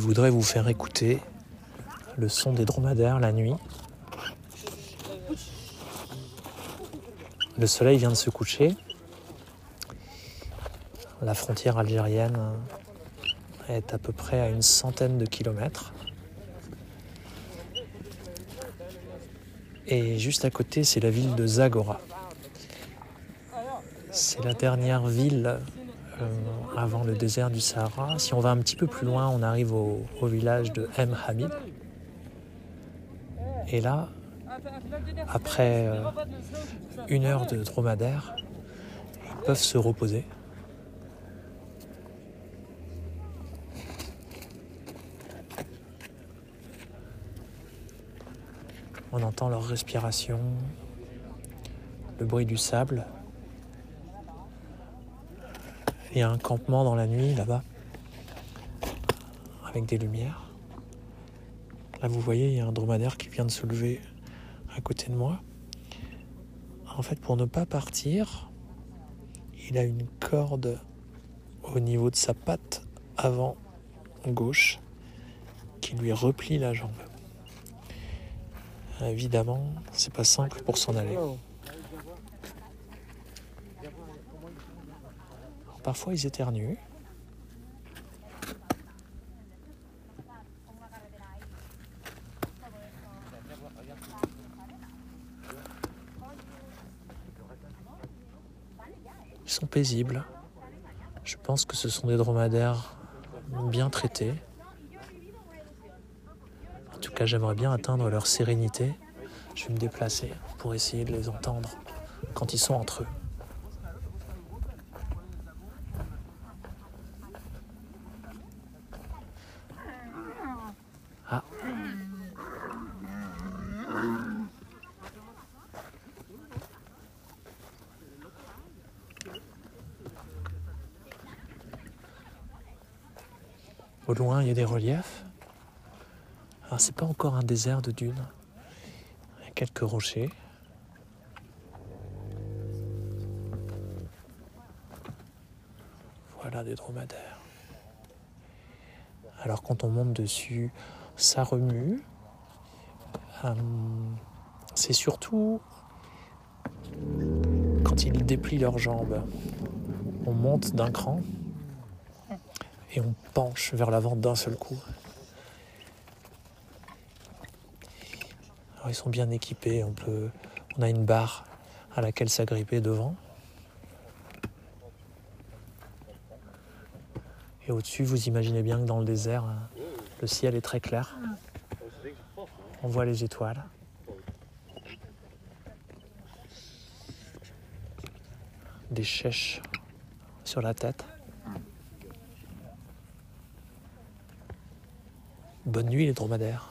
voudrais vous faire écouter le son des dromadaires la nuit. Le soleil vient de se coucher. La frontière algérienne est à peu près à une centaine de kilomètres. Et juste à côté, c'est la ville de Zagora. C'est la dernière ville avant le désert du Sahara. Si on va un petit peu plus loin, on arrive au, au village de M. Hamid. Et là, après euh, une heure de dromadaire, ils peuvent se reposer. On entend leur respiration, le bruit du sable. Il y a un campement dans la nuit là-bas, avec des lumières. Là, vous voyez, il y a un dromadaire qui vient de se lever à côté de moi. En fait, pour ne pas partir, il a une corde au niveau de sa patte avant gauche qui lui replie la jambe. Évidemment, c'est pas simple pour s'en aller. Parfois, ils éternuent. Ils sont paisibles. Je pense que ce sont des dromadaires bien traités. En tout cas, j'aimerais bien atteindre leur sérénité. Je vais me déplacer pour essayer de les entendre quand ils sont entre eux. Au loin, il y a des reliefs. Alors, c'est pas encore un désert de dunes. Il y a quelques rochers. Voilà des dromadaires. Alors, quand on monte dessus, ça remue. Euh, c'est surtout quand ils déplient leurs jambes. On monte d'un cran et on penche vers l'avant d'un seul coup. Alors ils sont bien équipés, on, peut, on a une barre à laquelle s'agripper devant. Et au-dessus, vous imaginez bien que dans le désert, le ciel est très clair. On voit les étoiles. Des chèches sur la tête. Bonne nuit les dromadaires.